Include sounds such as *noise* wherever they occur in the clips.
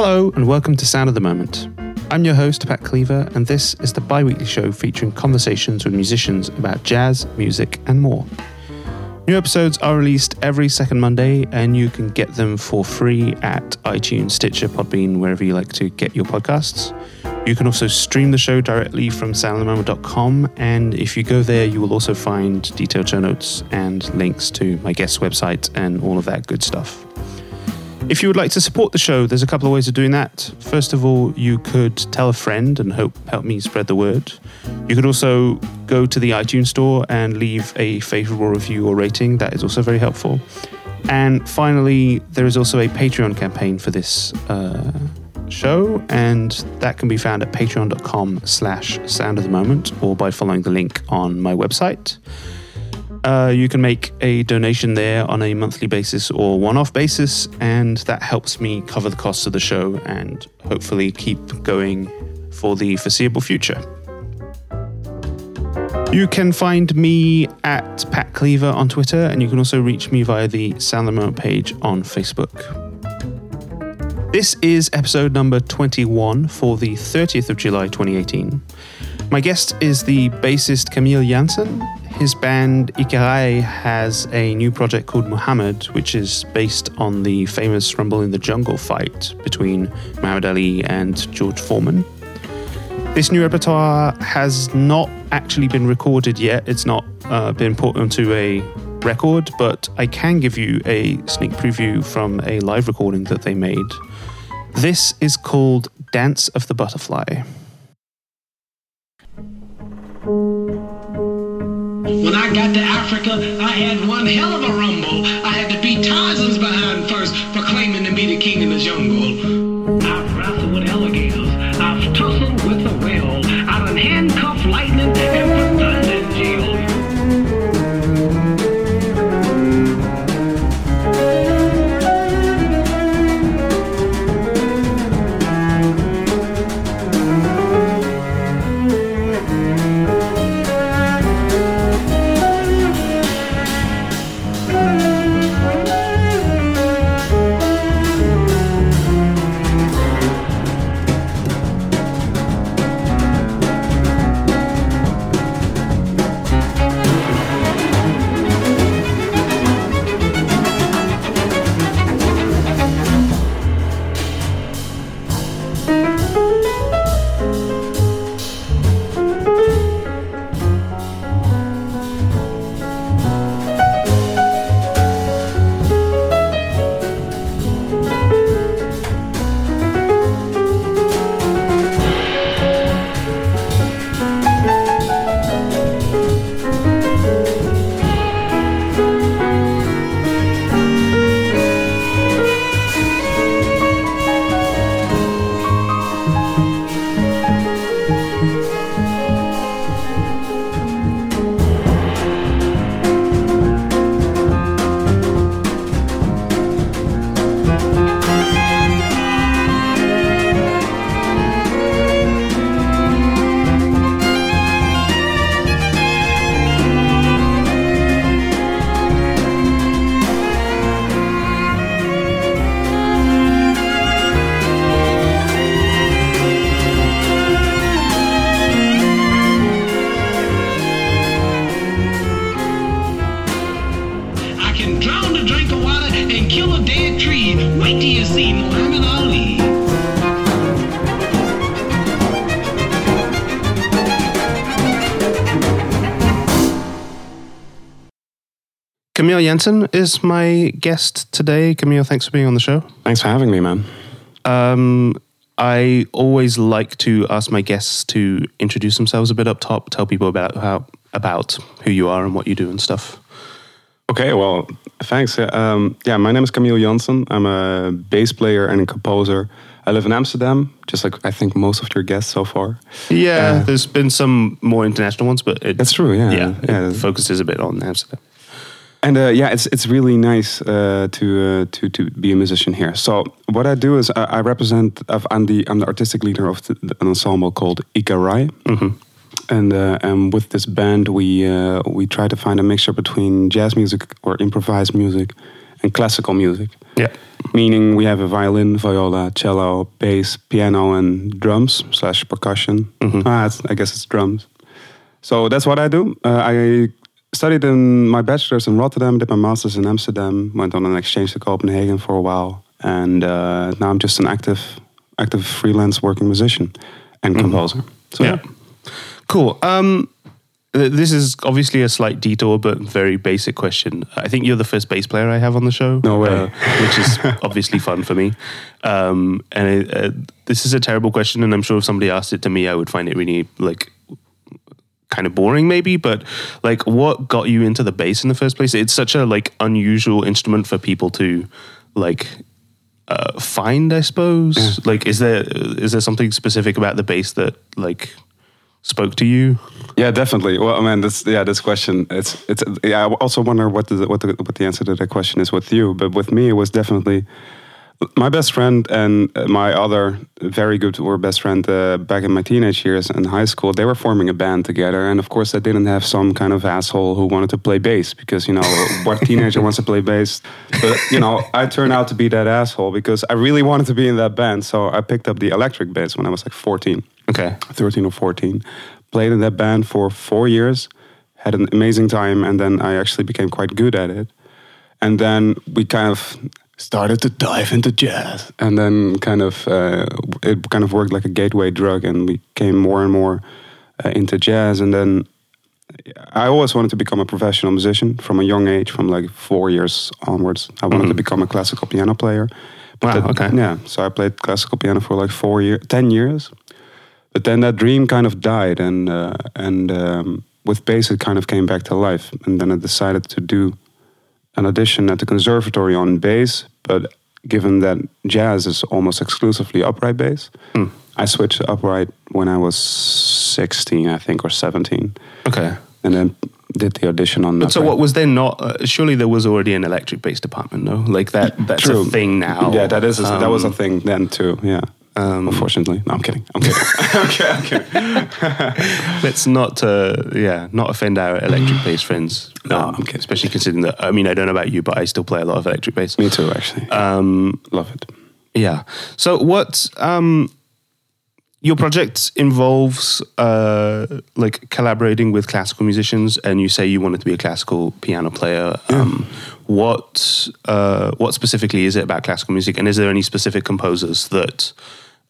Hello, and welcome to Sound of the Moment. I'm your host, Pat Cleaver, and this is the bi weekly show featuring conversations with musicians about jazz, music, and more. New episodes are released every second Monday, and you can get them for free at iTunes, Stitcher, Podbean, wherever you like to get your podcasts. You can also stream the show directly from soundofthemoment.com, and if you go there, you will also find detailed show notes and links to my guest website and all of that good stuff. If you would like to support the show, there's a couple of ways of doing that. First of all, you could tell a friend and help help me spread the word. You could also go to the iTunes store and leave a favorable review or rating. That is also very helpful. And finally, there is also a Patreon campaign for this uh, show, and that can be found at patreon.com slash sound of the moment or by following the link on my website. Uh, you can make a donation there on a monthly basis or one off basis, and that helps me cover the costs of the show and hopefully keep going for the foreseeable future. You can find me at Pat Cleaver on Twitter, and you can also reach me via the Sound the Moment page on Facebook. This is episode number 21 for the 30th of July 2018. My guest is the bassist Camille Janssen. His band Ikarai has a new project called Muhammad, which is based on the famous Rumble in the Jungle fight between Muhammad Ali and George Foreman. This new repertoire has not actually been recorded yet. It's not uh, been put onto a record, but I can give you a sneak preview from a live recording that they made. This is called Dance of the Butterfly. When I got to Africa, I had one hell of a rumble. I had to beat Tarzan's behind first for claiming to be the king of the jungle. Camille Janssen is my guest today. Camille, thanks for being on the show. Thanks for having me, man. Um, I always like to ask my guests to introduce themselves a bit up top, tell people about how about who you are and what you do and stuff. Okay, well, thanks. Um, yeah, my name is Camille Janssen. I'm a bass player and a composer. I live in Amsterdam, just like I think most of your guests so far. Yeah, Uh, there's been some more international ones, but it, That's true, yeah. yeah, Yeah. it focuses a bit on Amsterdam. And uh, yeah, it's it's really nice uh, to uh, to to be a musician here. So what I do is I, I represent. Of, I'm the I'm the artistic leader of the, an ensemble called Ikarai. And uh, and with this band, we uh, we try to find a mixture between jazz music or improvised music and classical music. Yeah. meaning we have a violin, viola, cello, bass, piano, and drums slash percussion. Ah, I guess it's drums. So that's what I do. Uh, I studied in my bachelor's in Rotterdam, did my master's in Amsterdam, went on an exchange to Copenhagen for a while, and uh, now I'm just an active, active freelance working musician and composer. So yeah. Cool. Um, this is obviously a slight detour, but very basic question. I think you're the first bass player I have on the show. No way. uh, which is *laughs* obviously fun for me. Um, and it, uh, this is a terrible question, and I'm sure if somebody asked it to me, I would find it really like kind of boring maybe but like what got you into the bass in the first place it's such a like unusual instrument for people to like uh, find i suppose like is there is there something specific about the bass that like spoke to you Yeah, definitely. Well, man, this yeah, this question. It's it's. Yeah, I also wonder what the what the what the answer to that question is with you. But with me, it was definitely my best friend and uh, my other very good or best friend uh, back in my teenage years in high school. They were forming a band together, and of course, they didn't have some kind of asshole who wanted to play bass because you know *laughs* what teenager wants to play bass. But you know, I turned out to be that asshole because I really wanted to be in that band. So I picked up the electric bass when I was like fourteen. okay 13 or 14. Played in that band for four years, had an amazing time, and then I actually became quite good at it. And then we kind of started to dive into jazz, and then kind of uh, it kind of worked like a gateway drug, and we came more and more uh, into jazz. And then I always wanted to become a professional musician from a young age, from like four years onwards. I wanted to become a classical piano player. Wow, that- okay. Yeah, so I played classical piano for like four years, ten years. But then that dream kind of died, and uh, and um, with bass it kind of came back to life. And then I decided to do an audition at the conservatory on bass. But given that jazz is almost exclusively upright bass, I switched to upright when I was sixteen, I think, or seventeen, okay and then did the audition on. But so what was there not uh, surely there was already an electric bass department no like that that's True. a thing now Yeah, that is a, that was a Um, thing then too. Yeah. Um, Unfortunately, no, I'm kidding. I'm kidding. *laughs* okay, I'm *laughs* let's not uh, yeah not offend our electric bass friends No, um, I'm kidding. especially considering that I mean I don't know about you but I still play a lot of electric bass Me too, actually. um Love it. Yeah. So what um your project involves uh like collaborating with classical musicians and you say you wanted to be a classical piano player. Um what uh what specifically is it about classical music and is there any specific composers that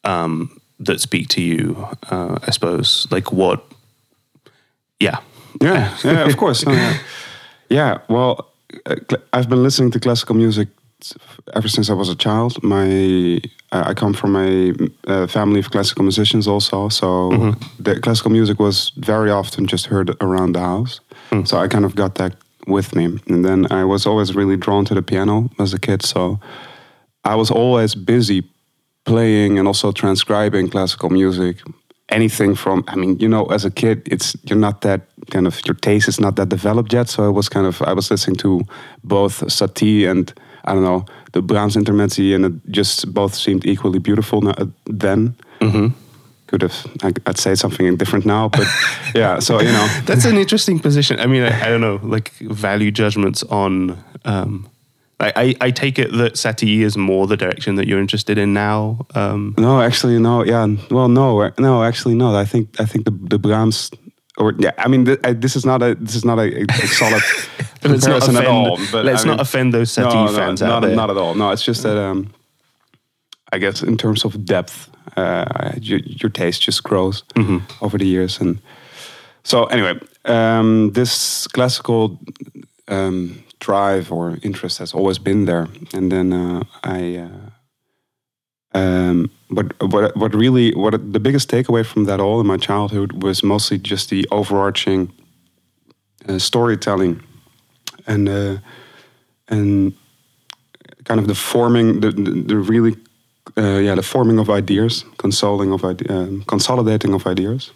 um that speak to you uh I suppose like what yeah. Yeah, yeah, of course. No, yeah. yeah, well, uh, I've been listening to classical music ever since I was a child. My I come from a uh, family of classical musicians, also. So the classical music was very often just heard around the house. So I kind of got that with me, and then I was always really drawn to the piano as a kid. So I was always busy playing and also transcribing classical music. Anything from, I mean, you know, as a kid, it's you're not that kind of your taste is not that developed yet. So I was kind of I was listening to both Satie and I don't know the Brahms intermezzi, and it just both seemed equally beautiful now, then. Mm-hmm. Could have I, I'd say something different now, but *laughs* yeah. So you know, That's an interesting position. I mean, I, I don't know, like value judgments on. Um, I, I, I take it that Satie is more the direction that you're interested in now. Um, No, actually, no. Yeah, well, no, uh, no. Actually, no. I think I think the the Brahms, or yeah. I mean, th- I, this is not a this is not a, a solid *laughs* let's not comparison offend, at all. But let's I not offend those Satie no, no, fans not, out there. not at all. No, it's just that um, I guess in terms of depth, uh, your, your taste just grows Mm-hmm. over the years, and so anyway, um, this classical um, drive or interest has always been there, and then uh, I. Uh, um, but what what really what the biggest takeaway from that all in my childhood was mostly just the overarching uh, storytelling and uh, and kind of the forming the the, the really uh, yeah the forming of ideas, consoling of ide- um, consolidating of ideas,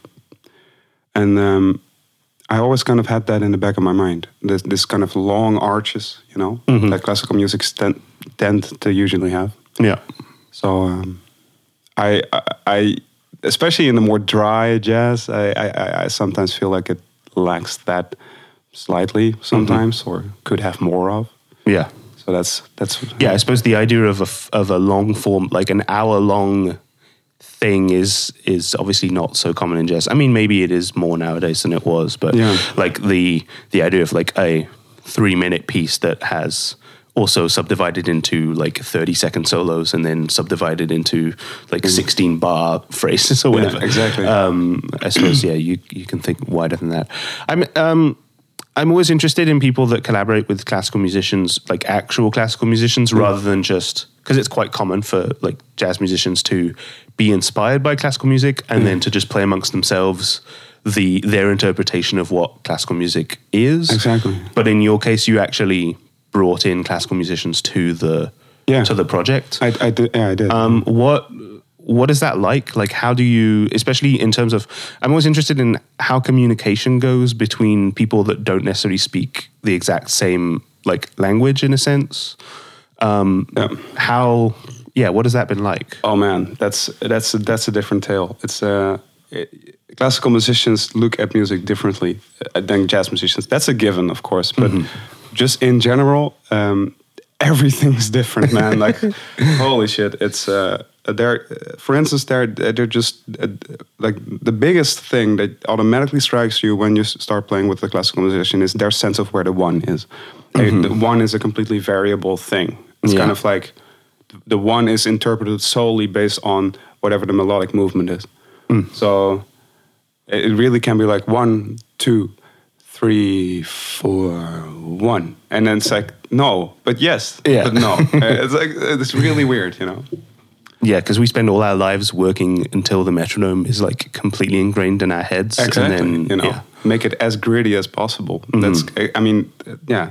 and um, I always kind of had that in the back of my mind. This this kind of long arches, you know, that classical music tend, tend to usually have. yeah. So um, I, I, I, especially in the more dry jazz, I, I, I- sometimes feel like it lacks that slightly sometimes, or could have more of. Yeah. So that's that's Yeah, I suppose the idea of a of a long form, like an hour long thing, is is obviously not so common in jazz. I mean, maybe it is more nowadays than it was, but Yeah. like the the idea of like a three minute piece that has also subdivided into like 30 second solos and then subdivided into like 16 bar phrases or whatever. exactly. Um, I suppose, yeah, you, you can think wider than that. I'm, um, I'm always interested in people that collaborate with classical musicians, like actual classical musicians, rather than just because it's quite common for like jazz musicians to be inspired by classical music and then to just play amongst themselves the their interpretation of what classical music is. Exactly. But in your case, you actually brought in classical musicians to the Yeah. to the project. I, I did. Yeah, I did. Um, what what is that like? Like, how do you, especially in terms of, I'm always interested in how communication goes between people that don't necessarily speak the exact same like language in a sense. Um, Yeah. How, yeah, what has that been like? Oh man, that's that's that's a different tale. It's uh, it, classical musicians look at music differently uh, than jazz musicians. That's a given, of course, but just in general, um, *laughs* everything's different, man. like, *laughs* holy shit! It's uh, Uh, they're uh, for instance, they're they're just uh, like the biggest thing that automatically strikes you when you start playing with a classical musician is their sense of where the one is. They- mm-hmm. The one is a completely variable thing. It's Yeah. kind of like the one is interpreted solely based on whatever the melodic movement is. Mm. So it really can be like one, two, three, four, one, and then it's like no, but yes, Yeah. but no. *laughs* Uh, it's like uh, it's really weird, you know. Yeah, because we spend all our lives working until the metronome is like completely ingrained in our heads. Exactly, And then, you know, yeah. make it as gritty as possible. That's, I mean, yeah.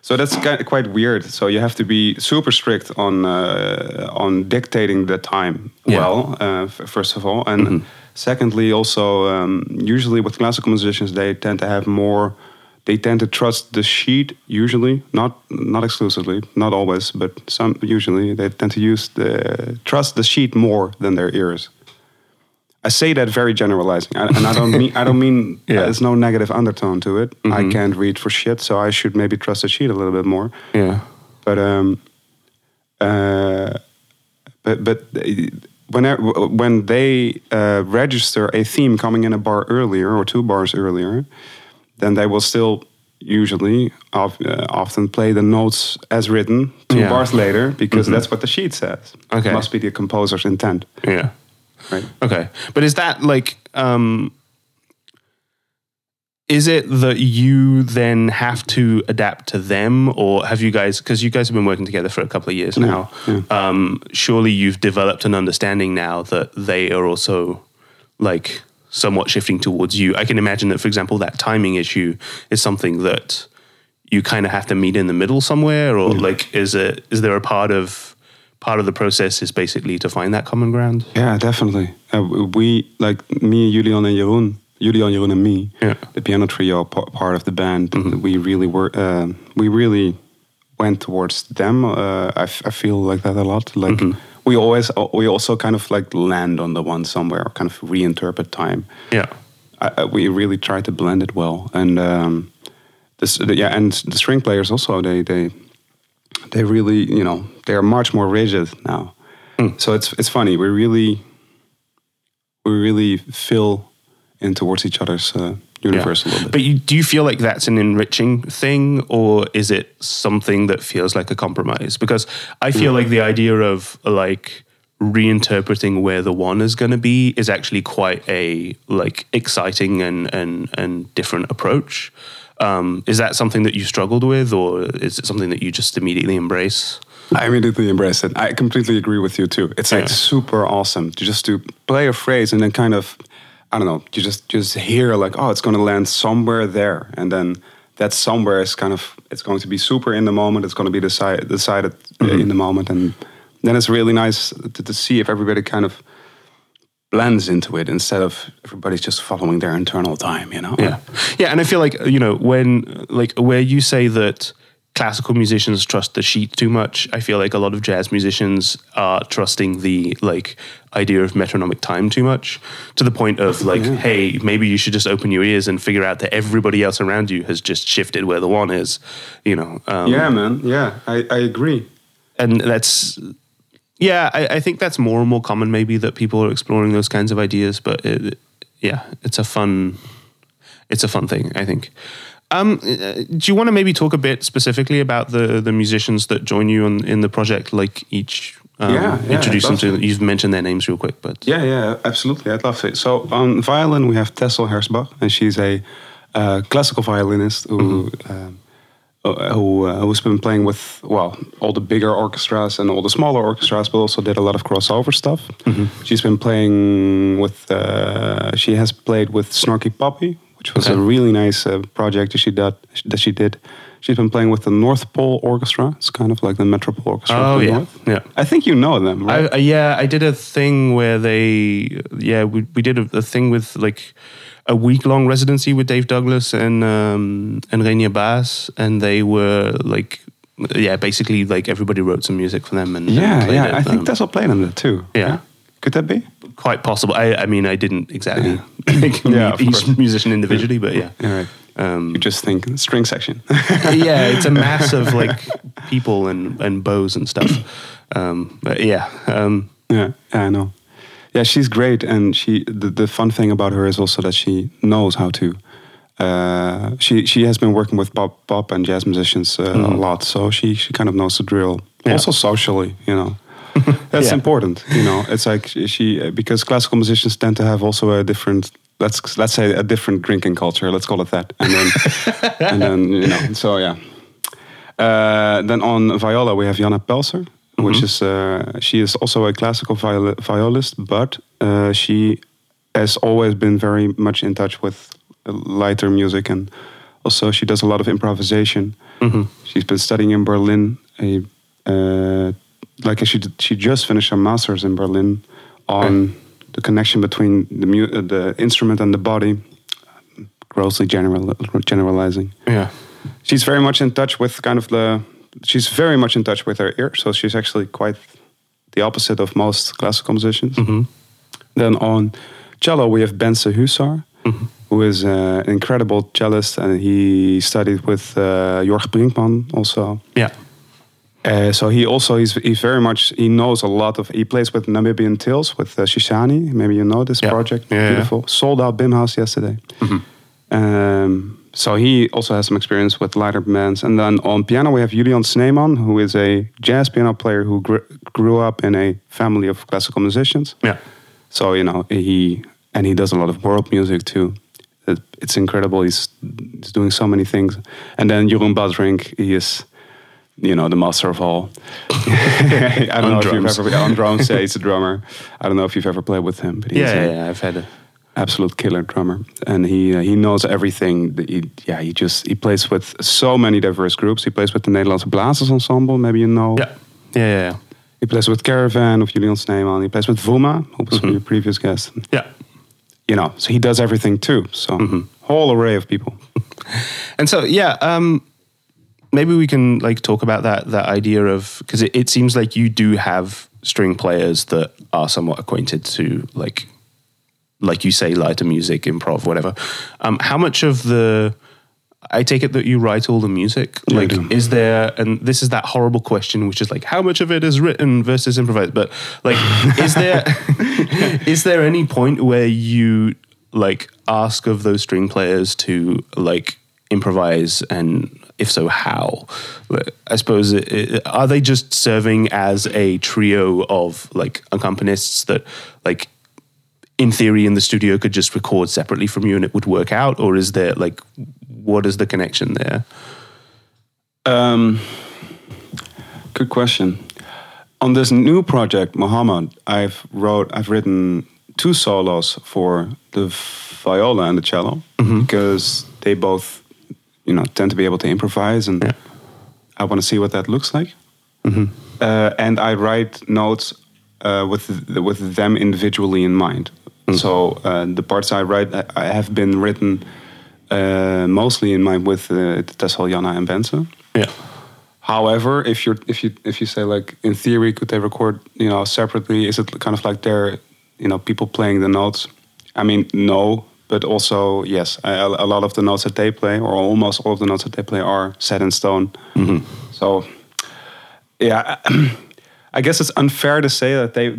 So that's quite weird. So you have to be super strict on uh, on dictating the time Yeah. well, uh, f- first of all, and secondly, also um, usually with classical musicians, they tend to have more. They tend to trust the sheet usually, not not exclusively, not always, but some usually they tend to use the trust the sheet more than their ears. I say that very generalizing, I- and I don't mean I don't mean *laughs* Yeah. Mm-hmm. there's no negative undertone to it. I can't read for shit, so I should maybe trust the sheet a little bit more. Yeah. But um, uh, but but whenever when they uh, register a theme coming in a bar earlier or two bars earlier, then they will still usually of, uh, often play the notes as written two Yeah. bars later because that's what the sheet says. Okay. must be the composer's intent, Yeah. right? Okay. But is that like um is it that you then have to adapt to them or have you guys because you guys have been working together for a couple of years now um surely you've developed an understanding now that they are also like somewhat shifting towards you i can imagine that for example that timing issue is something that you kind of have to meet in the middle somewhere or like is it is there a part of part of the process is basically to find that common ground Yeah, definitely. Uh, we like me, Julian, and Jeroen. Julian, Jeroen, and me. Yeah. The piano trio pa- part of the band. We really were. Uh, we really went towards them. Uh, I, f- I feel like that a lot. Like we always, we also kind of like land on the one somewhere, kind of reinterpret time. yeah I, we really try to blend it well, and um, this, the, yeah, and the string players also they they they really you know they are much more rigid now. So it's it's funny. We really we really fill in towards each other's uh, universe a little bit. But you, do you feel like that's an enriching thing, or is it something that feels like a compromise? Because I feel like the idea of like reinterpreting where the one is going to be is actually quite a like exciting and and and different approach. Um, is that something that you struggled with, or is it something that you just immediately embrace? I immediately embrace it. I completely agree with you too. It's like Yeah. super awesome to just to play a phrase and then kind of, I don't know, you just just hear like, oh, it's going to land somewhere there, and then that somewhere is kind of it's going to be super in the moment. It's going to be decided decided uh, in the moment, and then it's really nice to, to see if everybody kind of blends into it instead of everybody's just following their internal time. You know? Yeah, yeah, and I feel like you know when like where you say that classical musicians trust the sheet too much. I feel like a lot of jazz musicians are trusting the like idea of metronomic time too much to the point of like, hey, maybe you should just open your ears and figure out that everybody else around you has just shifted where the one is, you know. Um, yeah, man. Yeah, I, I agree. and that's yeah I, I think that's more and more common maybe that people are exploring those kinds of ideas but it, yeah it's a fun it's a fun thing i think um, uh, do you want to maybe talk a bit specifically about the the musicians that join you in, in the project like each um, Yeah, yeah, introduce them to to. you've mentioned their names real quick but Yeah, yeah, absolutely. I'd love to. So on violin, we have Tessel Hersbach, and she's a uh, classical violinist who um, uh, who uh, who's been playing with well all the bigger orchestras and all the smaller orchestras, but also did a lot of crossover stuff. She's been playing with. Uh, she has played with Snarky Puppy, which was a really nice uh, project that she did. That she did. She's been playing with the North Pole Orchestra. It's kind of like the Metropole Orchestra. Oh, yeah. North. Yeah. I think you know them, right? I, yeah, I did a thing where they, yeah, we, we did a, a thing with like a week long residency with Dave Douglas and um, and Reinier Baas, and they were like, yeah, basically like everybody wrote some music for them, and and yeah, played yeah. it, I think um, Tessel played on that too. Yeah. Could that be? quite possible. I, I mean, I didn't exactly Yeah, *laughs* of each musician individually, but yeah. Yeah, right. Um, You just think string section. *laughs* yeah, it's a *laughs* mass of like people and, and bows and stuff. *clears throat* Um, but yeah, um, yeah, yeah, I know. Yeah, she's great, and she. The, the fun thing about her is also that she knows how to. Uh, she she has been working with pop pop and jazz musicians uh, a lot, so she she kind of knows the drill. Yeah. Also socially, you know. *laughs* That's Yeah. important, you know. It's like she- she because classical musicians tend to have also a different let's let's say a different drinking culture. Let's call it that, and then *laughs* and then you know. So yeah. Uh, then on viola we have Jana Pelser, which is uh, she is also a classical viol- violist, but uh, she has always been very much in touch with lighter music, and also she does a lot of improvisation. She's been studying in Berlin. A uh, like she she just finished her masters in Berlin on the connection between the mu- uh, the instrument and the body. Grossly general generalizing. Yeah, she's very much in touch with kind of the she's very much in touch with her ear so she's actually quite the opposite of most classical musicians. Then on cello we have bense husar who is uh, an incredible cellist and he studied with uh, Jörg Brinkmann also. Yeah, uh, so he also he's, he's very much he knows a lot of he plays with Namibian Tales with uh, Shishani maybe you know this Yeah. project Yeah, yeah, yeah. beautiful sold out Bimhuis yesterday um, so he also has some experience with lighter bands and then on piano we have Julian Schneemann who is a jazz piano player who gr- grew up in a family of classical musicians yeah. so you know he and he does a lot of world music too. It, it's incredible. He's he's doing so many things. And then Jeroen Batterink, he is, you know, the master of all. *laughs* I don't On know drums. if you've ever on drums. Yeah, he's a *laughs* drummer. I don't know if you've ever played with him, but he's Yeah, a yeah, I've had a absolute killer drummer, and he uh, he knows everything. He, yeah, he just he plays with so many diverse groups. He plays with the Nederlandse Blazers Ensemble. Maybe you know. yeah, yeah, yeah, yeah. He plays with Caravan of Julian Schneemann. He plays with Vuma, who was Mm-hmm. your previous guest yeah. you know, so he does everything too. So Mm-hmm. whole array of people. *laughs* And so, yeah, um, maybe we can like talk about that that idea of because it, it seems like you do have string players that are somewhat acquainted to like, like you say, lighter music, improv, whatever. Um, how much of the I take it that you write all the music. Like, is there? And this is that horrible question, which is like, how much of it is written versus improvised? But like, *laughs* is there is there any point where you like ask of those string players to like improvise, and if so, how? I suppose it, it- are they just serving as a trio of like accompanists that like in theory in the studio could just record separately from you and it would work out or is there like what is the connection there Um, good question. On this new project, Muhammad, I've wrote, I've written two solos for the viola and the cello because they both, you know, tend to be able to improvise, and Yeah. I want to see what that looks like. Uh, and I write notes uh, with with them individually in mind. So uh, the parts I write I I have been written uh, mostly in mind with uh, Tessel, Jana, and Benson. yeah However, if you're if you if you say like in theory, could they record you know separately? Is it kind of like they're you know people playing the notes? I mean, no, but also yes, a, a lot of the notes that they play, or almost all of the notes that they play, are set in stone. So, yeah, *clears throat* I guess it's unfair to say that they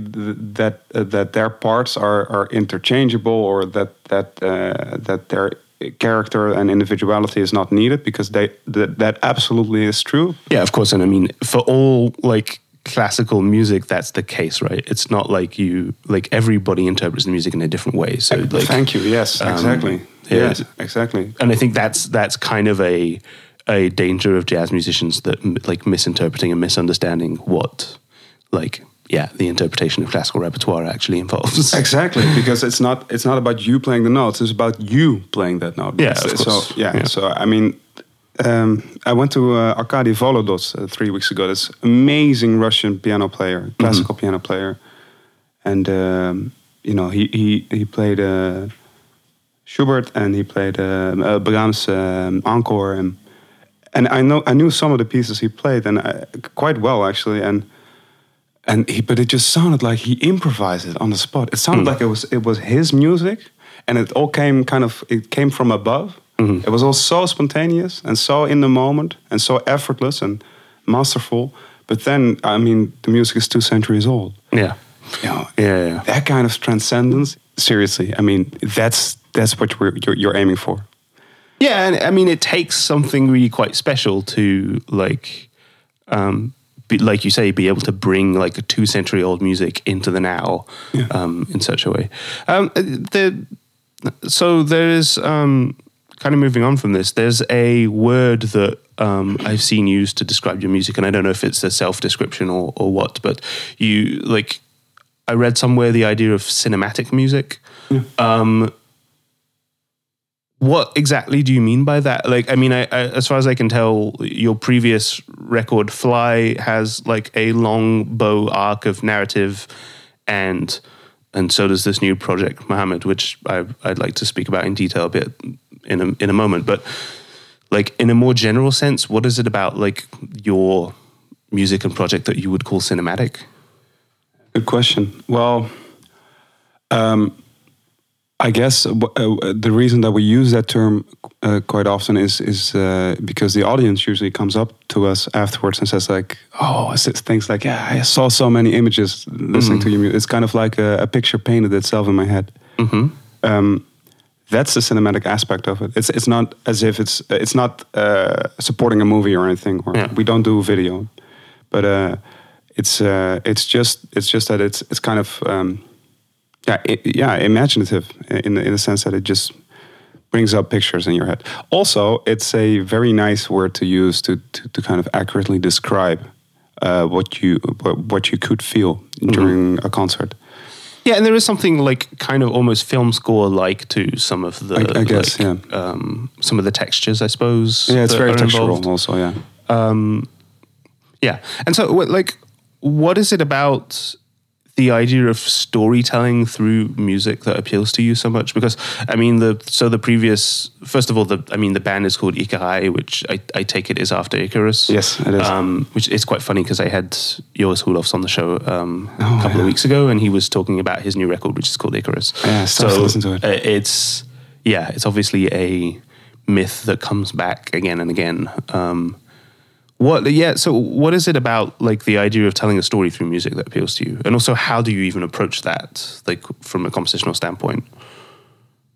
that uh, that their parts are are interchangeable, or that that uh, that their character and individuality is not needed because they that, that absolutely is true. Yeah, of course. And I mean, for all like classical music, that's the case, right? It's not like you like everybody interprets the music in a different way. So, like, Thank you. Yes, um, exactly. yeah. Yes, exactly. and I think that's that's kind of a a danger of jazz musicians that like misinterpreting and misunderstanding what like yeah the interpretation of classical repertoire actually *laughs* involves. Exactly, because it's not it's not about you playing the notes; it's about you playing that note. Yeah, so yeah, Yeah. So I mean, um, I went to uh, Arkady Volodos uh, three weeks ago. This amazing Russian piano player, classical piano player, and um, you know he he he played uh, Schubert and he played um, uh, Brahms um, encore and and I know I knew some of the pieces he played and I, quite well actually and and he but it just sounded like he improvised it on the spot. It sounded like it was it was his music and it all came kind of it came from above. It was all so spontaneous and so in the moment and so effortless and masterful. But then I mean the music is two centuries old. yeah, You know, yeah, yeah. that kind of transcendence. Seriously, I mean that's that's what you're, you're, you're aiming for. Yeah, and I mean, it takes something really quite special to like, um, be, like you say, be able to bring like a two-century-old music into the now um, in such a way. Um, the so there is um, kind of moving on from this. There's a word that um, I've seen used to describe your music, and I don't know if it's a self-description or or what, but you like. I read somewhere the idea of cinematic music. Um, what exactly do you mean by that? Like, I mean, I, I, as far as I can tell, your previous record, Fly, has like a long bow arc of narrative, and and so does this new project, Muhammad, which I, I'd like to speak about in detail a bit in a in a moment. But like, in a more general sense, what is it about like your music and project that you would call cinematic? Good question. Well, um, I guess uh, the reason that we use that term uh, quite often is is uh, because the audience usually comes up to us afterwards and says like, "Oh, things like, yeah, I saw so many images listening to your music. It's kind of like a, a picture painted itself in my head." Um, that's the cinematic aspect of it. It's it's not as if it's it's not uh, supporting a movie or anything. Or Yeah. we don't do video, but uh, it's uh, it's just it's just that it's it's kind of um, yeah i yeah imaginative in the, in the sense that it just brings up pictures in your head. Also, it's a very nice word to use to to, to kind of accurately describe uh, what you what, what you could feel during a concert. Yeah, and there is something like kind of almost film score like to some of the I- I guess, like, um, some of the textures, I suppose. Yeah, it's very textural involved. also. Yeah. Yeah, and so like, what is it about the idea of storytelling through music that appeals to you so much? Because I mean, the so the previous first of all, the I mean, the band is called Ikarai, which I, I take it is after Icarus. Yes, it is. Um, which is quite funny because I had Joris Roelofs on the show um, Oh, a couple yeah. of weeks ago, and he was talking about his new record, which is called Icarus. Yeah, to listen to it. uh, it's yeah, it's obviously a myth that comes back again and again. Um, what yeah, so what is it about like the idea of telling a story through music that appeals to you, and also how do you even approach that, like from a compositional standpoint?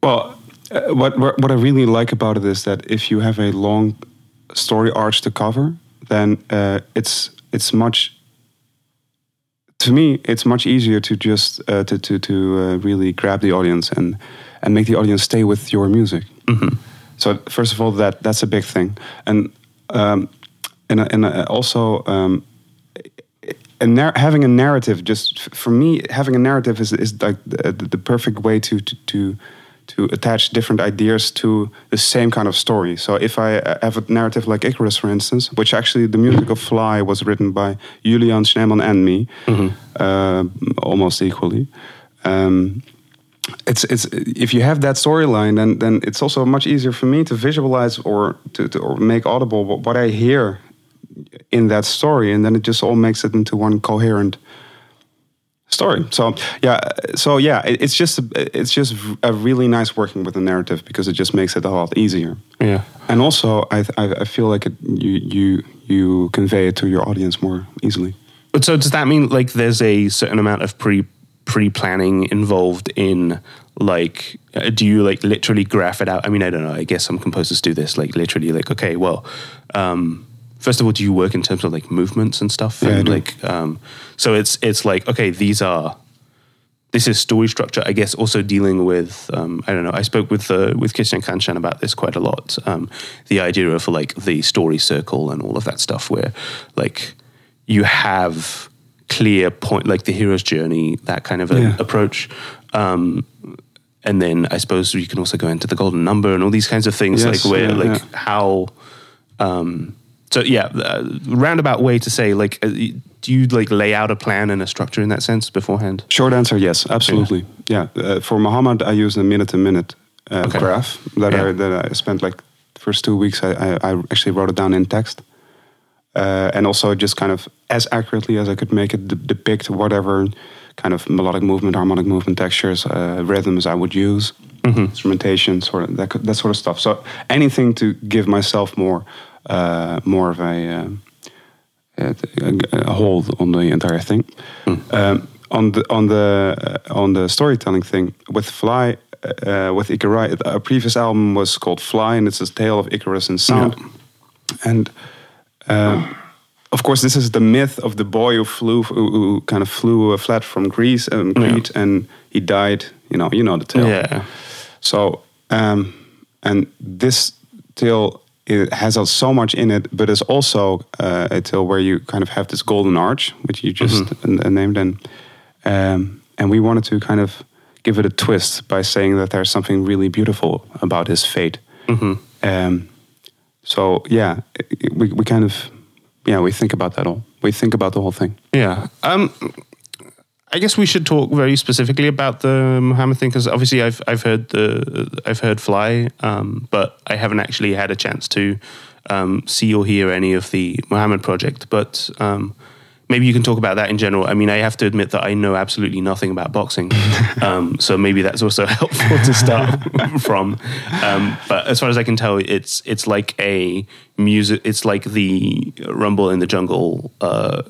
Well, uh, what what what I really like about it is that if you have a long story arc to cover, then uh, it's it's much. To me, it's much easier to just uh, to to to uh, really grab the audience and and make the audience stay with your music. So first of all, that that's a big thing, and um, and and uh, also. Um, a nar- having a narrative just for me having a narrative is, is like the, the perfect way to, to to to attach different ideas to the same kind of story so if i uh, have a narrative like icarus for instance which actually the music of fly was written by julian schneemann and me uh, almost equally um, it's it's if you have that storyline then then it's also much easier for me to visualize or to, to or make audible what, what i hear in that story, and then it just all makes it into one coherent story. So yeah, so yeah, it, it's just it's just a really nice working with the narrative because it just makes it a lot easier. Yeah. And also, I I, I feel like it, you you you convey it to your audience more easily. But so does that mean like there's a certain amount of pre pre planning involved in like uh, do you like literally graph it out? I mean, I don't know. I guess some composers do this like literally like okay, well. Um, First of all, do you work in terms of like movements and stuff? Yeah, I and, like um, so it's it's like okay, these are this is story structure. I guess also dealing with um, I don't know. I spoke with uh, with Christian Kanchan about this quite a lot. Um, the idea of like the story circle and all of that stuff, where like you have clear point, like the hero's journey, that kind of a, Yeah. approach. Um, and then I suppose you can also go into the golden number and all these kinds of things, Yes, like where yeah, like yeah. how. Um, so yeah, uh, roundabout way to say like, uh, do you like lay out a plan and a structure in that sense beforehand? Short answer, yes, absolutely. Yeah. Uh, for Muhammad, I use a minute-to-minute uh, Okay. graph that Yeah. I that I spent like first two weeks. I, I, I actually wrote it down in text, uh, and also just kind of as accurately as I could make it de- depict whatever kind of melodic movement, harmonic movement, textures, uh, rhythms I would use, instrumentation, sort of that that sort of stuff. So anything to give myself more uh, more of a uh, a, a hold on the entire thing. Um, on the on the uh, on the storytelling thing with Fly, uh, with Ikarai, a previous album was called Fly, and it's a tale of Icarus and sound. And um, of course, this is the myth of the boy who flew, who, who kind of flew uh, flat from Greece, um, Crete, and he died. You know, you know the tale. Yeah. So, um, and this tale it has so much in it, but it's also uh, a tale where you kind of have this golden arch, which you just uh, named, and um, and we wanted to kind of give it a twist by saying that there's something really beautiful about his fate. Um, so yeah, we we kind of yeah we think about that all. We think about the whole thing. Yeah. Um, I guess we should talk very specifically about the Muhammad thing because obviously I've I've heard the I've heard Fly, um, but I haven't actually had a chance to um, see or hear any of the Muhammad project. But um, maybe you can talk about that in general. I mean, I have to admit that I know absolutely nothing about boxing, *laughs* um, so maybe that's also *laughs* helpful to start *laughs* from. Um, but as far as I can tell, it's it's like a music. It's like the Rumble in the Jungle, uh,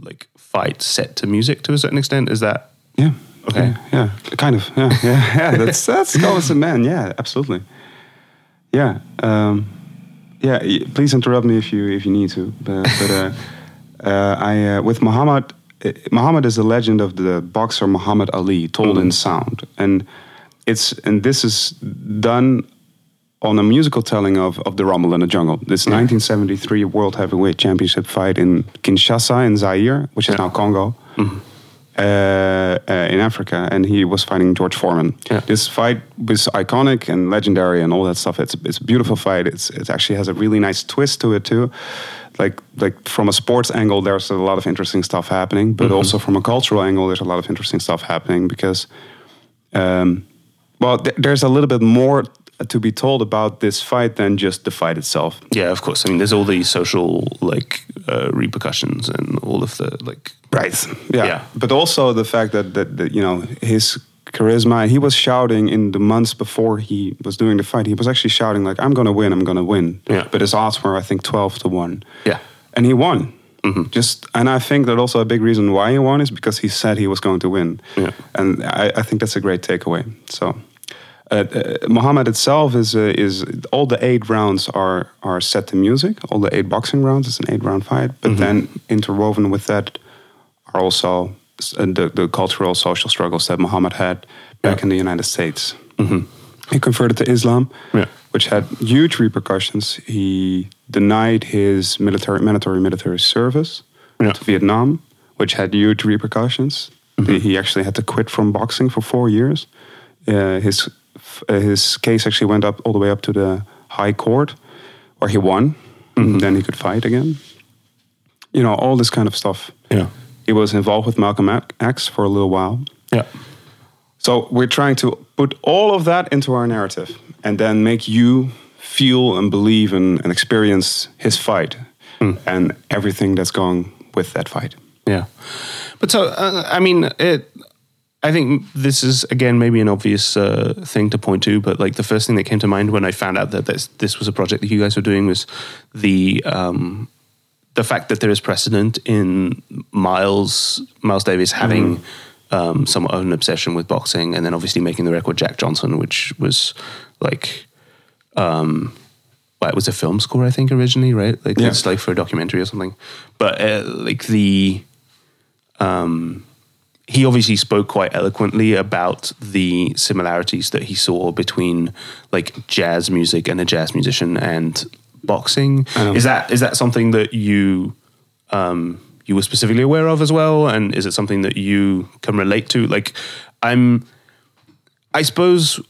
like fight set to music to a certain extent. Is that Yeah. Okay. Yeah, yeah, kind of. Yeah, yeah, yeah. *laughs* That's that's Collis and Man. Yeah, absolutely. Yeah. Um, yeah. Please interrupt me if you if you need to. But, but uh, *laughs* uh, I uh, with Muhammad. uh, Muhammad is the legend of the boxer Muhammad Ali, told in sound, and it's and this is done on a musical telling of, of the Rumble in the Jungle. This 1973 World Heavyweight Championship fight in Kinshasa in Zaire, which is Yeah. now Congo, uh, uh, in Africa, and he was fighting George Foreman. Yeah. This fight was iconic and legendary and all that stuff. It's it's a beautiful fight. It's it actually has a really nice twist to it too. Like like from a sports angle, there's a lot of interesting stuff happening, but also from a cultural angle, there's a lot of interesting stuff happening because um, well, th- there's a little bit more to be told about this fight than just the fight itself. yeah? Of course. I mean, there's all the social like uh, repercussions and all of the like. Right. Yeah. Yeah. But also the fact that, that, that you know his charisma. He was shouting in the months before he was doing the fight. He was actually shouting like, "I'm going to win. I'm going to win." Yeah. But his odds were, I think, twelve to one. Yeah. And he won. Just and I think that also a big reason why he won is because he said he was going to win. Yeah. And I, I think that's a great takeaway. So. Uh, uh, Muhammad itself is uh, is all the eight rounds are are set to music. All the eight boxing rounds. It's an eight round fight, but then interwoven with that are also the, the cultural social struggles that Muhammad had back Yeah. in the United States. He converted to Islam, Yeah. which had huge repercussions. He denied his military mandatory military service Yeah. to Vietnam, which had huge repercussions. He- He actually had to quit from boxing for four years. Uh, his uh, his case actually went up all the way up to the high court, where he won. And then he could fight again. You know all this kind of stuff. Yeah. He was involved with Malcolm X for a little while. Yeah. So we're trying to put all of that into our narrative and then make you feel and believe and, and experience his fight. and everything that's going with that fight. Yeah, but so uh, I mean, it. I think this is again maybe an obvious uh, thing to point to, but like the first thing that came to mind when I found out that this this was a project that you guys were doing was the um, the fact that there is precedent in Miles Miles Davis having um, somewhat of an obsession with boxing, and then obviously making the record Jack Johnson, which was like. Um, well, it was a film score, I think, originally, right? Like Yeah. it's like for a documentary or something. But uh, like the, um, he obviously spoke quite eloquently about the similarities that he saw between like jazz music and a jazz musician and boxing. Um, is that is that something that you um, you were specifically aware of as well? And is it something that you can relate to? Like, I'm, I suppose,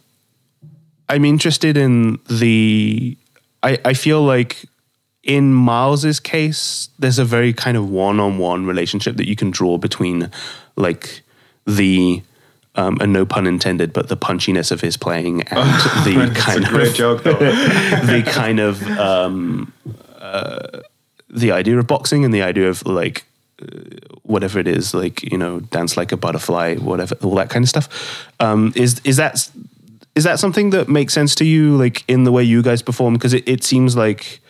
I'm interested in the. I I feel like in Miles's case, there's a very kind of one-on-one relationship that you can draw between, like the. Um, and no pun intended, but the punchiness of his playing and *laughs* the kind of joke, *laughs* the kind of um, uh, the idea of boxing and the idea of like uh, whatever it is, like you know, dance like a butterfly, whatever, all that kind of stuff. Um, is is that is that something that makes sense to you, like in the way you guys perform? Because it, it seems like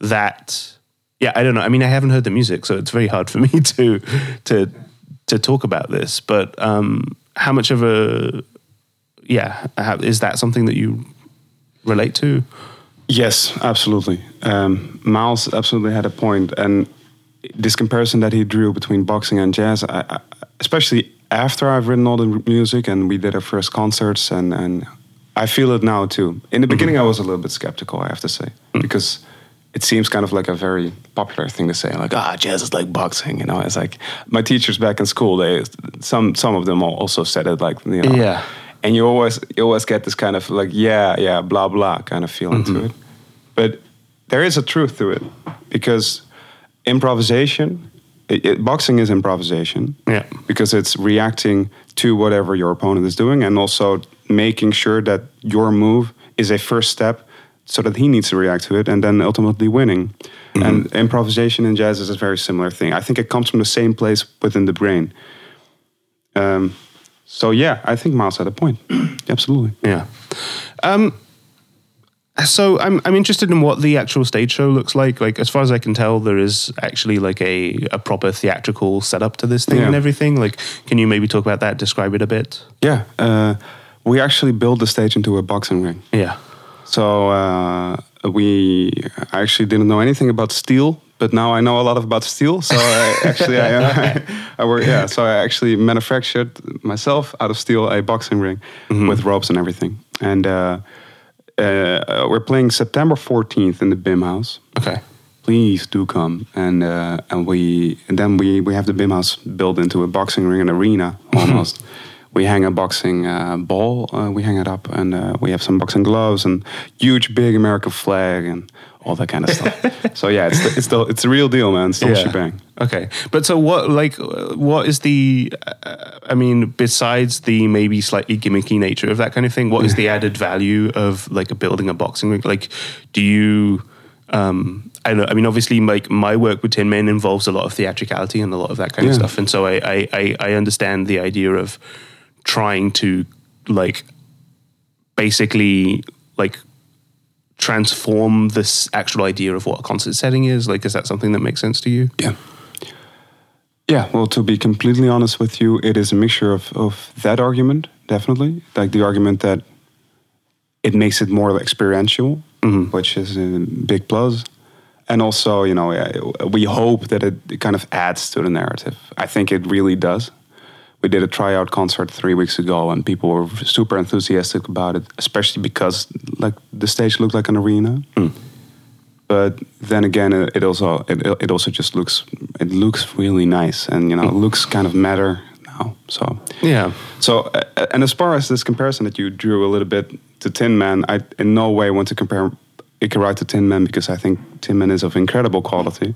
that. Yeah, I don't know. I mean, I haven't heard the music, so it's very hard for *laughs* me to to to talk about this. But um, how much of a yeah how, is that something that you relate to? Yes, absolutely. Um, Miles absolutely had a point, and this comparison that he drew between boxing and jazz, I, I, especially after I've written all the music and we did our first concerts, and and I feel it now too. In the beginning, I was a little bit skeptical, I have to say, because it seems kind of like a very popular thing to say, like ah, jazz is like boxing. You know, it's like my teachers back in school. They some some of them also said it like you know, Yeah. and you always you always get this kind of like yeah yeah blah blah kind of feeling to it but there is a truth to it because improvisation it, it- boxing is improvisation Yeah. because it's reacting to whatever your opponent is doing and also making sure that your move is a first step so that he needs to react to it and then ultimately winning and improvisation in jazz is a very similar thing i think it comes from the same place within the brain um, so yeah i think miles had a point *clears throat* absolutely Yeah. Um, so I'm I'm interested in what the actual stage show looks like. Like as far as I can tell, there is actually like a, a proper theatrical setup to this thing Yeah. and everything. Like, can you maybe talk about that? Describe it a bit. Yeah, uh, we actually built the stage into a boxing ring. Yeah. So uh, we, I actually didn't know anything about steel, but now I know a lot about steel. So I, *laughs* actually, I, I, *laughs* I work. Yeah, so I actually manufactured myself out of steel a boxing ring with ropes and everything. And uh, uh, we're playing September 14th in the Bimhuis. Okay. Please do come, and uh, and we and then we we have the Bimhuis built into a boxing ring, and arena almost. We hang a boxing uh, ball, uh, we hang it up, and uh, we have some boxing gloves and huge big American flag and all that kind of stuff. *laughs* so yeah, it's the, it's the it's the real deal, man. It's the whole shebang. Okay, but so what? Like, what is the? Uh, I mean, besides the maybe slightly gimmicky nature of that kind of thing, what is the *laughs* added value of like building a boxing ring? Like, do you? Um, I don't know. I mean, obviously, like my work with Tin Men involves a lot of theatricality and a lot of that kind of stuff, and so I, I, I, I understand the idea of trying to like basically like transform this actual idea of what a concert setting is. Like, is that something that makes sense to you? Yeah. Yeah, well, to be completely honest with you, it is a mixture of, of that argument, definitely. Like the argument that it makes it more experiential, mm-hmm. which is a big plus. And also, you know, we hope that it kind of adds to the narrative. I think it really does. We did a tryout concert three weeks ago, and people were super enthusiastic about it, especially because like the stage looked like an arena. But then again it, also it, it also just looks it looks really nice and you know it looks kind of matter now so. Yeah. so uh, and as far as this comparison that you drew a little bit to tin men i in no way want to compare Ikarai to tin men because i think tin men is of incredible quality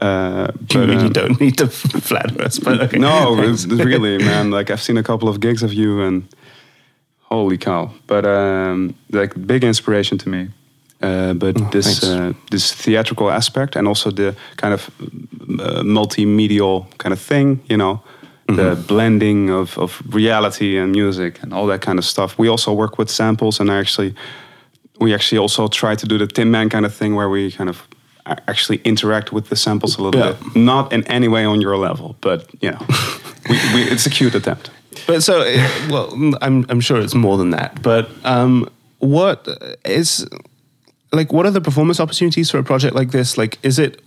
uh, You but, really um, don't need to *laughs* flatter us, but okay. no, really, man. Like I've seen a couple of gigs of you, and holy cow! But um, like big inspiration to me. Uh, but Oh, this uh, this theatrical aspect and also the kind of uh, multimedial kind of thing, you know, the Mm-hmm. blending of, of reality and music and all that kind of stuff. We also work with samples and I actually we actually also try to do the Tin Men kind of thing where we kind of actually interact with the samples a little Yeah. bit. Not in any way on your level, but you know, *laughs* we, we, it's a cute attempt. But so, uh, well, I'm I'm sure it's more than that. But um, what is like? What are the performance opportunities for a project like this? Like, is it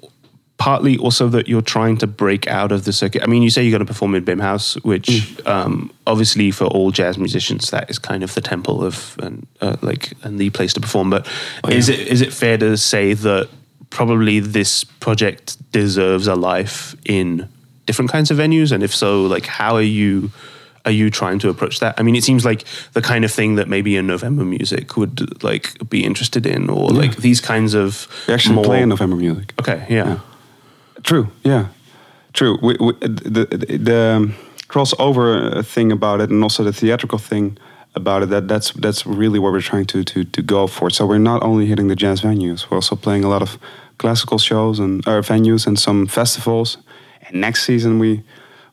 partly also that you're trying to break out of the circuit? I mean, you say you're going to perform in Bimhuis, which Mm. um, obviously for all jazz musicians that is kind of the temple of and uh, like and the place to perform. But Oh, is it is it fair to say that probably this project deserves a life in different kinds of venues? And if so, like how are you? Are you trying to approach that? I mean, it seems like the kind of thing that maybe a November Music would like be interested in, or like these kinds of We actually more- play in November music. Okay, yeah. True. Yeah. True. We, we, the the, the um, crossover uh, thing about it, and also the theatrical thing about it. That that's that's really what we're trying to to to go for. So we're not only hitting the jazz venues. We're also playing a lot of classical shows and uh, venues and some festivals. And next season we.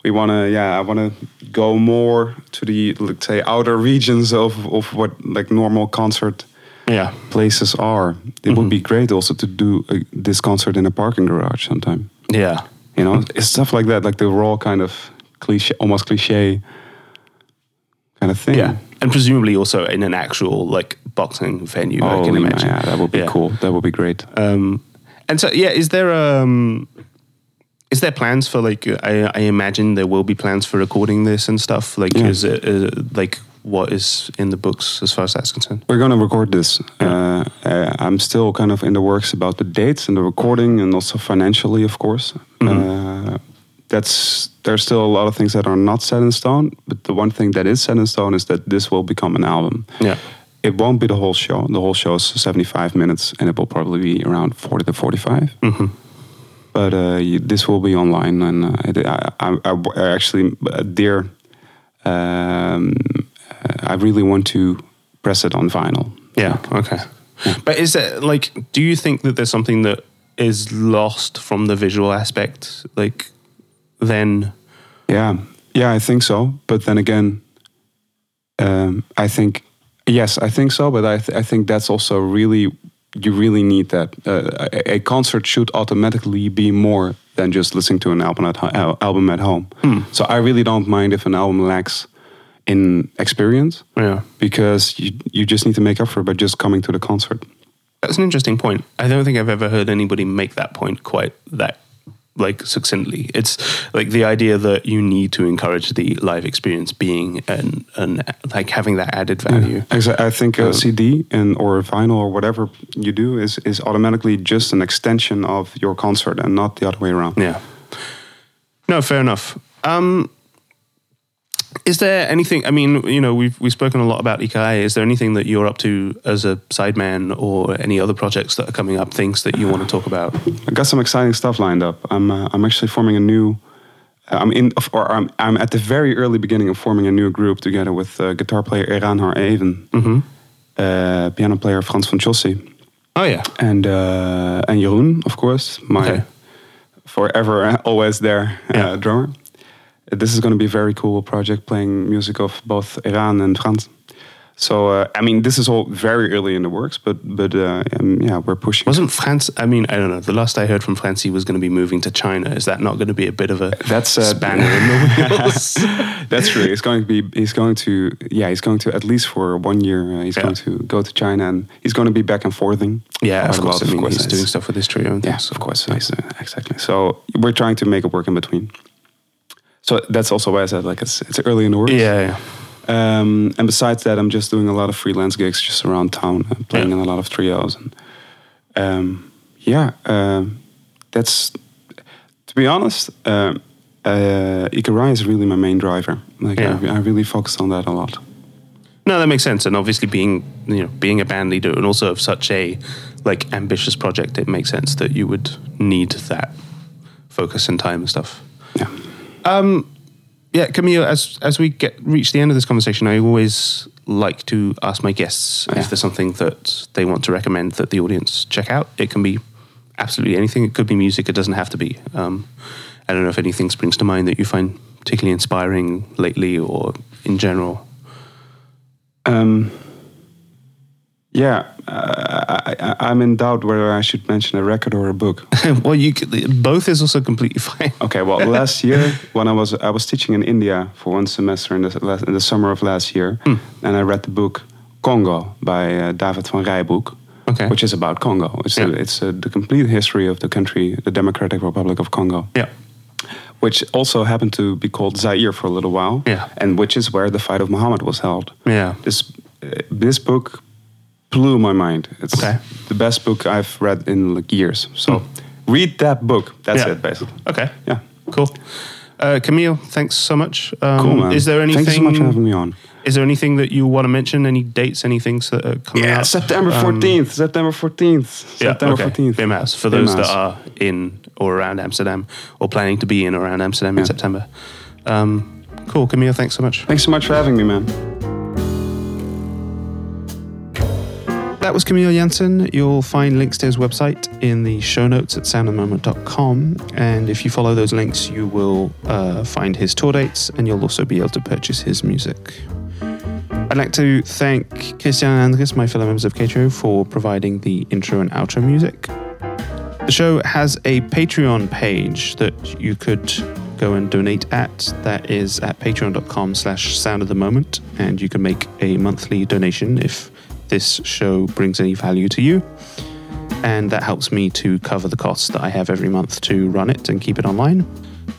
We want to, yeah, I want to go more to the, let's say, outer regions of, of what like normal concert Yeah. places are. It would be great also to do uh this concert in a parking garage sometime. Yeah. You know, it's stuff like that, like the raw kind of cliche, almost cliche kind of thing. Yeah. And presumably also in an actual like boxing venue, I Oh, can yeah, imagine. yeah, that would be Yeah. cool. That would be great. Um, and so, yeah, is there um, is there plans for like? I, I imagine there will be plans for recording this and stuff. Like, Yeah. is it uh, like what is in the books as far as that's concerned? We're gonna record this. Uh, uh, I'm still kind of in the works about the dates and the recording, and also financially, of course. Uh, that's there's still a lot of things that are not set in stone. But the one thing that is set in stone is that this will become an album. Yeah. It won't be the whole show. The whole show is 75 minutes, and it will probably be around 40 to 45. Mm-hmm. But uh, you, this will be online, and uh, it, I, I, I, actually, uh, dear, um, I really want to press it on vinyl. Yeah. Okay. But is it like? Do you think that there's something that is lost from the visual aspect? Like, then. Yeah, yeah, I think so. But then again, um, I think yes, I think so. But I, th- I think that's also really you really need that. Uh, a, a concert should automatically be more than just listening to an album at ho- album at home. So I really don't mind if an album lacks in experience Yeah. because you you just need to make up for it by just coming to the concert. That's an interesting point. I don't think I've ever heard anybody make that point quite that like succinctly. It's like the idea that you need to encourage the live experience being and and like having that added value. Exa- I think a CD and or vinyl or whatever you do is is automatically just an extension of your concert and not the other way around. Yeah. No, fair enough. Um, is there anything? I mean, you know, we've we've spoken a lot about Ikai. Is there anything that you're up to as a sideman, or any other projects that are coming up? Things that you want to talk about? I got some exciting stuff lined up. I'm uh, I'm actually forming a new. I'm in, or I'm I'm at the very early beginning of forming a new group together with uh, guitar player Eran Har Even, uh, piano player Franz von Chossy, Oh yeah, and uh, and Jeroen, of course, my Okay. forever always there uh, Yeah. drummer. This is going to be a very cool project, playing music of both Eran and Franz. So uh, I mean, this is all very early in the works, but but uh, um, yeah, we're pushing. wasn't Franz? I mean, I don't know. The last I heard from Franz, he was going to be moving to China. Is that not going to be a bit of a That's uh, spanner in the *laughs* wheels? *laughs* That's true. He's going to be. He's going to. Yeah, he's going to at least for one year. Uh, he's Yeah. going to go to China and he's going to be back and forthing. yeah, of course. lot, I mean, he's doing stuff with his trio. And Yeah, things. of course. Uh, exactly. So we're trying to make it work in between. So that's also why I said like it's it's early in the works. Yeah, yeah. Um, and besides that, I'm just doing a lot of freelance gigs just around town, and playing Yeah. in a lot of trios. And um, yeah, um, that's to be honest. Um, uh, Ikarai is really my main driver. Like Yeah. I, I really focus on that a lot. No, that makes sense. And obviously, being you know being a band leader and also of such a like ambitious project, it makes sense that you would need that focus and time and stuff. Yeah. Yeah, Camille, as as we get reach the end of this conversation, I always like to ask my guests Yeah. if there's something that they want to recommend that the audience check out. It can be absolutely anything. It could be music. It doesn't have to be. Um, I don't know if anything springs to mind that you find particularly inspiring lately or in general. Um, yeah, uh, I, I, I'm in doubt whether I should mention a record or a book. *laughs* well, you could, both is also completely *laughs* fine. Okay, well, last year when I was I was teaching in India for one semester in the, in the summer of last year, Hmm. and I read the book Congo by uh, David Van Reybrouck, Okay. which is about Congo. It's, Yeah. a, it's a, the complete history of the country, the Democratic Republic of Congo, Yeah. which also happened to be called Zaire for a little while, Yeah. and which is where the fight of Muhammad was held. Yeah. This uh, this book blew my mind. It's Okay. the best book I've read in like years. So read that book. That's Yeah. it, basically. Okay. Yeah. Cool. Uh, Camille, thanks so much. Um, Cool, man. Is there anything? Thank you so much for having me on. Is there anything that you want to mention? Any dates? Any things that are coming Yeah, out? September Um, 14th. September 14th. yeah, September okay. 14th. Bimhuis, for those that are in or around Amsterdam or planning to be in or around Amsterdam in September. Um, cool, Camille. Thanks so much. Thanks so much for having me, man. That was Camille Janssen. You'll find links to his website in the show notes at soundofthemoment.com. And if you follow those links, you will uh, find his tour dates and you'll also be able to purchase his music. I'd like to thank Christian and Andres, my fellow members of KTO, for providing the intro and outro music. The show has a Patreon page that you could go and donate at. That is at patreon.com slash sound of the moment. And you can make a monthly donation if this show brings any value to you. And that helps me to cover the costs that I have every month to run it and keep it online.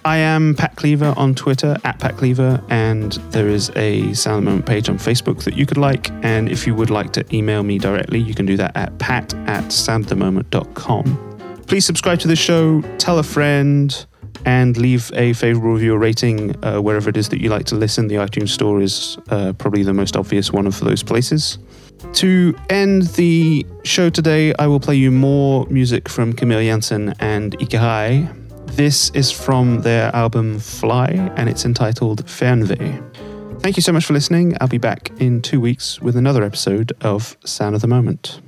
I am Pat Cleaver on Twitter, at Pat Cleaver, and there is a Sound Moment page on Facebook that you could like. And if you would like to email me directly, you can do that at pat at soundofthemoment.com. Please subscribe to the show, tell a friend, and leave a favorable review or rating uh, wherever it is that you like to listen. The iTunes Store is uh, probably the most obvious one of those places. To end the show today, I will play you more music from Camille Janssen and Ikarai. This is from their album Fly, and it's entitled Fernweh. Thank you so much for listening. I'll be back in two weeks with another episode of Sound of the Moment.